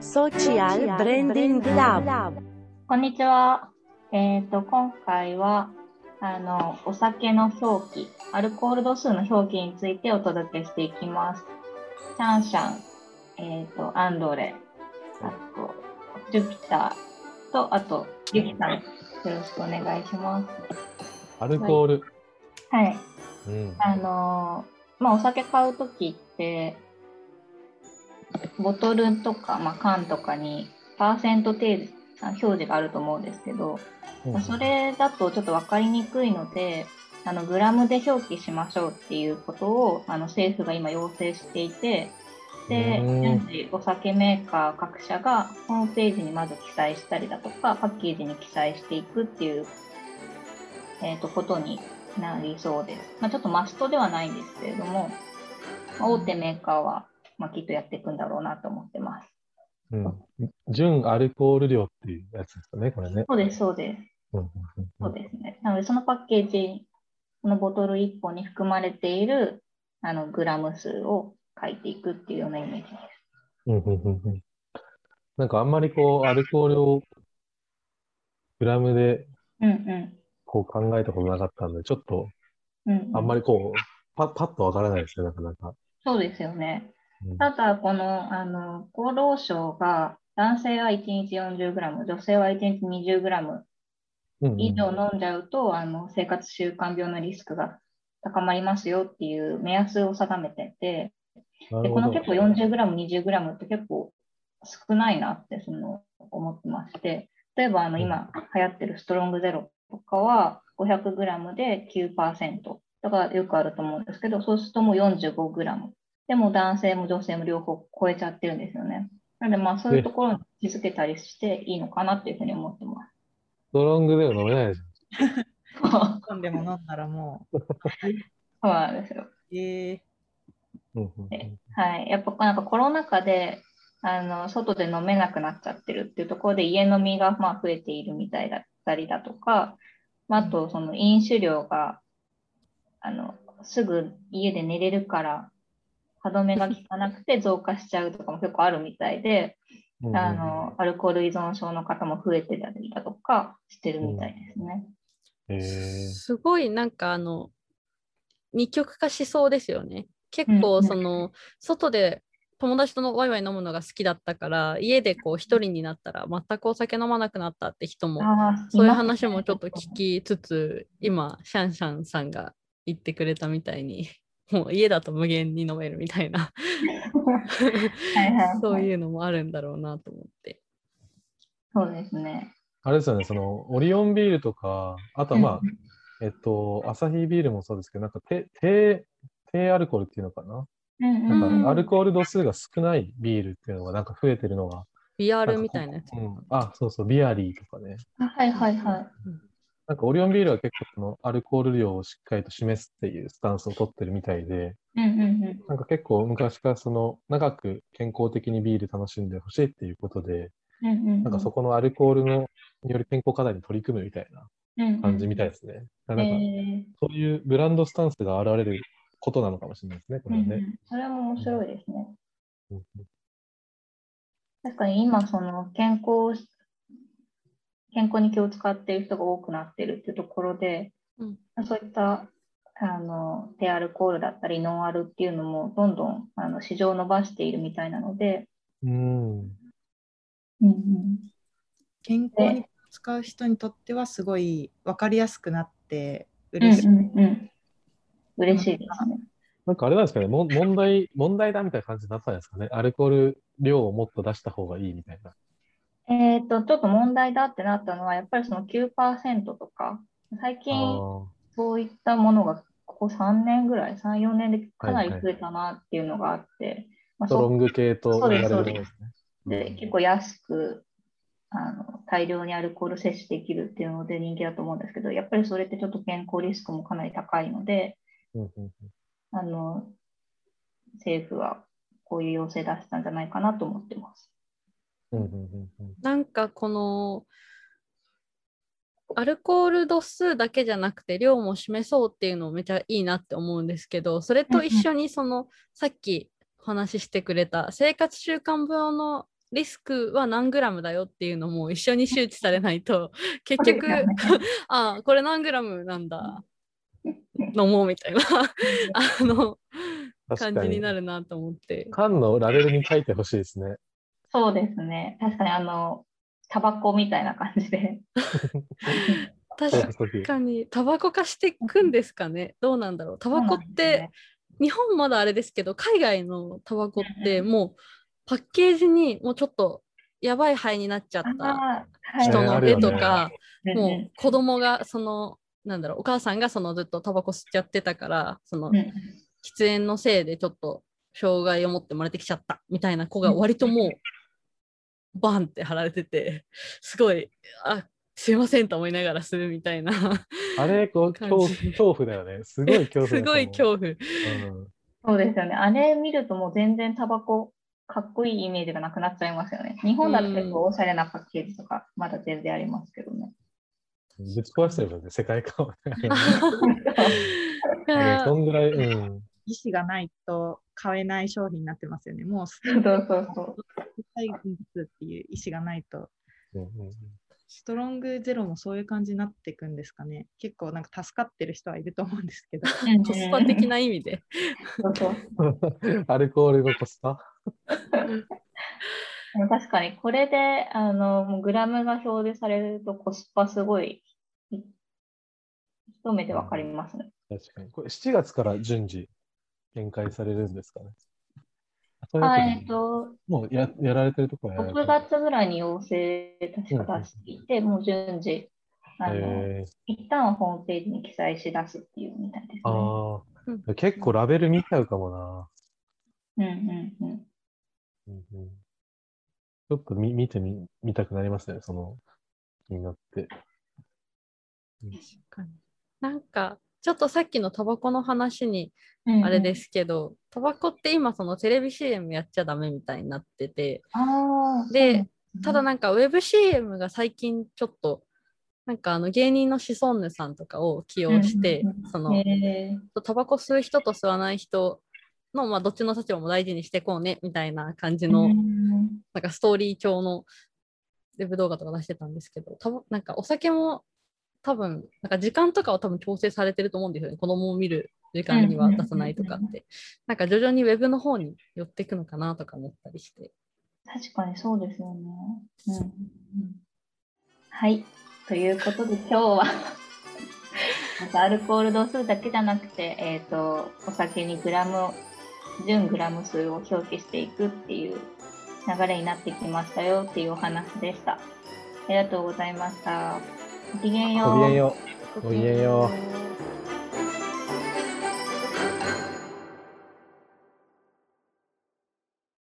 Social Branding Lab こんにちは。えっ、と、今回は、あの、お酒の表記、アルコール度数の表記についてお届けしていきます。シャンシャン、えっ、と、アンドレ、あと、ジュピターと、あと、ユキさん、よろしくお願いします。アルコール。はい。うん。あのーまあ、お酒買うときって、ボトルとか、まあ、缶とかにパーセント程度あ表示があると思うんですけど、まあそれだとちょっと分かりにくいので、あのグラムで表記しましょうっていうことをあの政府が今要請していて、で、うん順次お酒メーカー各社がホームページにまず記載したりだとか、パッケージに記載していくっていう、えー、とことになりそうです。まあ、ちょっとマストではないんですけれども、まあ大手メーカーは、まあ、きっとやっていくんだろうなと思ってます。うん。純アルコール量っていうやつですかね、これね。そうです、そうです。そうですね。なので、そのパッケージ、このボトル1本に含まれているあのグラム数を書いていくっていうようなイメージです。うんうんうんうんなんかあんまりこう、アルコールをグラムでうんうこう考えたことなかったんで、ちょっとん。うん、あんまりこう、パパッとわからないですよ、なかなか。そうですよね。うんただ、このあの厚労省が男性は1日 40g、女性は1日 20g うんうん以上飲んじゃうと、あの生活習慣病のリスクが高まりますよっていう目安を定めてて。でこの結構 40g、20g って結構少ないなってその思ってまして、例えばあのうん今流行ってるストロングゼロとかは 500g で9%とかよくあると思うんですけど、そうするともう 45g。でも男性も女性も両方超えちゃってるんですよね。なのでまあそういうところに気づけたりしていいのかなっていうふうに思ってまストロングでは飲めないじす。そう飲んでも飲んだらもなんですよ。う、えー、ゃん。うんうんではい、やっぱなんかコロナ禍であの外で飲めなくなっちゃってるっていうところで家飲みがまあ増えているみたいだったりだとか、まあ、あとその飲酒量があのすぐ家で寝れるから歯止めが効かなくて増加しちゃうとかも結構あるみたいで、うんうんあのアルコール依存症の方も増えてたりだとかしてるみたいですね。へー。すごいなんかあの二極化しそうですよね。結うんうん。構その、外で友達とのワイワイ飲むのが好きだったから家でこう一人になったら全くお酒飲まなくなったって人もそういう話もちょっと聞きつつ今シャンシャンさんが言ってくれたみたいにもう家だと無限に飲めるみたいなはいはいはいそういうのもあるんだろうなと思って。そうですね。あれですよね、その、オリオンビールとか、あとはまあうん、えっと、アサヒビールもそうですけど、なんか低、低、低アルコールっていうのかな？うんなうんんかアルコール度数が少ないビールっていうのがなんか増えてるのが、ビアールみたいなやつ。うん、あ、そうそう、ビアリーとかね。あはいはいはい。なんかオリオンビールは結構そのアルコール量をしっかりと示すっていうスタンスを取ってるみたいで、なんか結構昔からその長く健康的にビール楽しんでほしいっていうことで、なんかそこのアルコールのによる健康課題に取り組むみたいな感じみたいですね。なんかえそういうブランドスタンスが現れることなのかもしれないですね、こーうんうれはね。ん。それも面白いですね。うんうん。確かに今、その健康、健康に気を使っている人が多くなっているっていうところで、うんそういったあの低アルコールだったりノンアルっていうのもどんどんあの市場を伸ばしているみたいなので、うん。うんうん健康に使う人にとってはすごい分かりやすくなってうん嬉しい。うんうん、嬉しいですね。なんかあれなんですかね、問題、問題だみたいな感じになったんですかね。アルコール量をもっと出した方がいいみたいな。えっと、ちょっと問題だってなったのは、やっぱりその9%とか、最近あそういったものがここ3年ぐらい、3、4年でかなりはいはい増えたなっていうのがあって、まあストロング系とれるものそですね。で結構安くあの大量にアルコール摂取できるっていうので人気だと思うんですけど、やっぱりそれってちょっと健康リスクもかなり高いので、うんうんうんあの政府はこういう要請出したんじゃないかなと思ってます。なんかこのアルコール度数だけじゃなくて量も示そうっていうのめちゃいいなって思うんですけどそれと一緒にそのさっきお話ししてくれた生活習慣病のリスクは何グラムだよっていうのも一緒に周知されないと 結局、ああこれ何グラムなんだ？飲もうみたいな あの感。じになるなと思って。缶のラベルに書いてほしいですね。そうですね。確かにあの、タバコみたいな感じで。確時かにタバコ化していくんですかね？どうなんだろう？タバコってね。日本まだあれですけど海外のタバコってもうパッケージにもうちょっとやばい肺になっちゃった人の絵とか、うんもう子供がそのなんだろうお母さんがそのずっとタバコ吸っちゃってたからその喫煙のせいでちょっと障害を持って生まれてきちゃったみたいな子が割ともうバンって貼られててすごいあすいませんと思いながら吸うみたいなあれ、こう、恐恐怖だよね。すごい恐怖す。ごい恐怖。うんそうですよね。あれ見るともう全然タバコかっこいいイメージがなくなっちゃいますよね。日本だと結構おしゃれなパッケージとかまだ全然ありますけどね。ぶち壊してるよね、世界観を。いあやれそんぐらい、うん。意思がないと買えない商品になってますよね。もう、そうそうそう。最後に打つっていう意思がないと。うんうんストロングゼロもそういう感じになっていくんですかね。結構なんか助かってる人はいると思うんですけど。コスパ的な意味で。そうそううん アルコールのコスパ確かにこれであのもうグラムが表示されるとコスパすごいい一目でわかりますね。確かに。これ7月から順次展開されるんですかね。そういうあえっと、もうややられてるところはやられ6てる。月ぐらいに要請確か出していて、もう順次、あの、えー、一旦はホームページに記載し出すっていうみたいですね。あうんあ、結構ラベル見ちゃうかもな。うんうんうん。うんうん、ちょっと見見てみ見たくなりますね、その気になって。なんかちょっとさっきのタバコの話にうんうんあれで。すけど、タバコって今そのテレビ CM やっちゃダメみたいになってて。でただなんかウェブ CM が最近ちょっとなんかあの芸人のシソンヌさんとかを起用して、うんうんうんそのタバコ吸う人と吸わない人の、まあ、どっちの立場も大事にしていこうねみたいな感じの、うんなんかストーリー調のウェブ動画とか出してたんですけど、なんかお酒も多分なんか時間とかは多分調整されてると思うんですよね。子供を見る時間には出さないとかって。なんか徐々にウェブの方に寄っていくのかなとか思ったりして。確かにそうですよね。うんうんうんはい。ということで今日は アルコール度数だけじゃなくて、えっ、と、お酒にグラムを、純グラム数を表記していくっていう流れになってきましたよっていうお話でした。ありがとうございました。ごきげんよう。ごきげんよう。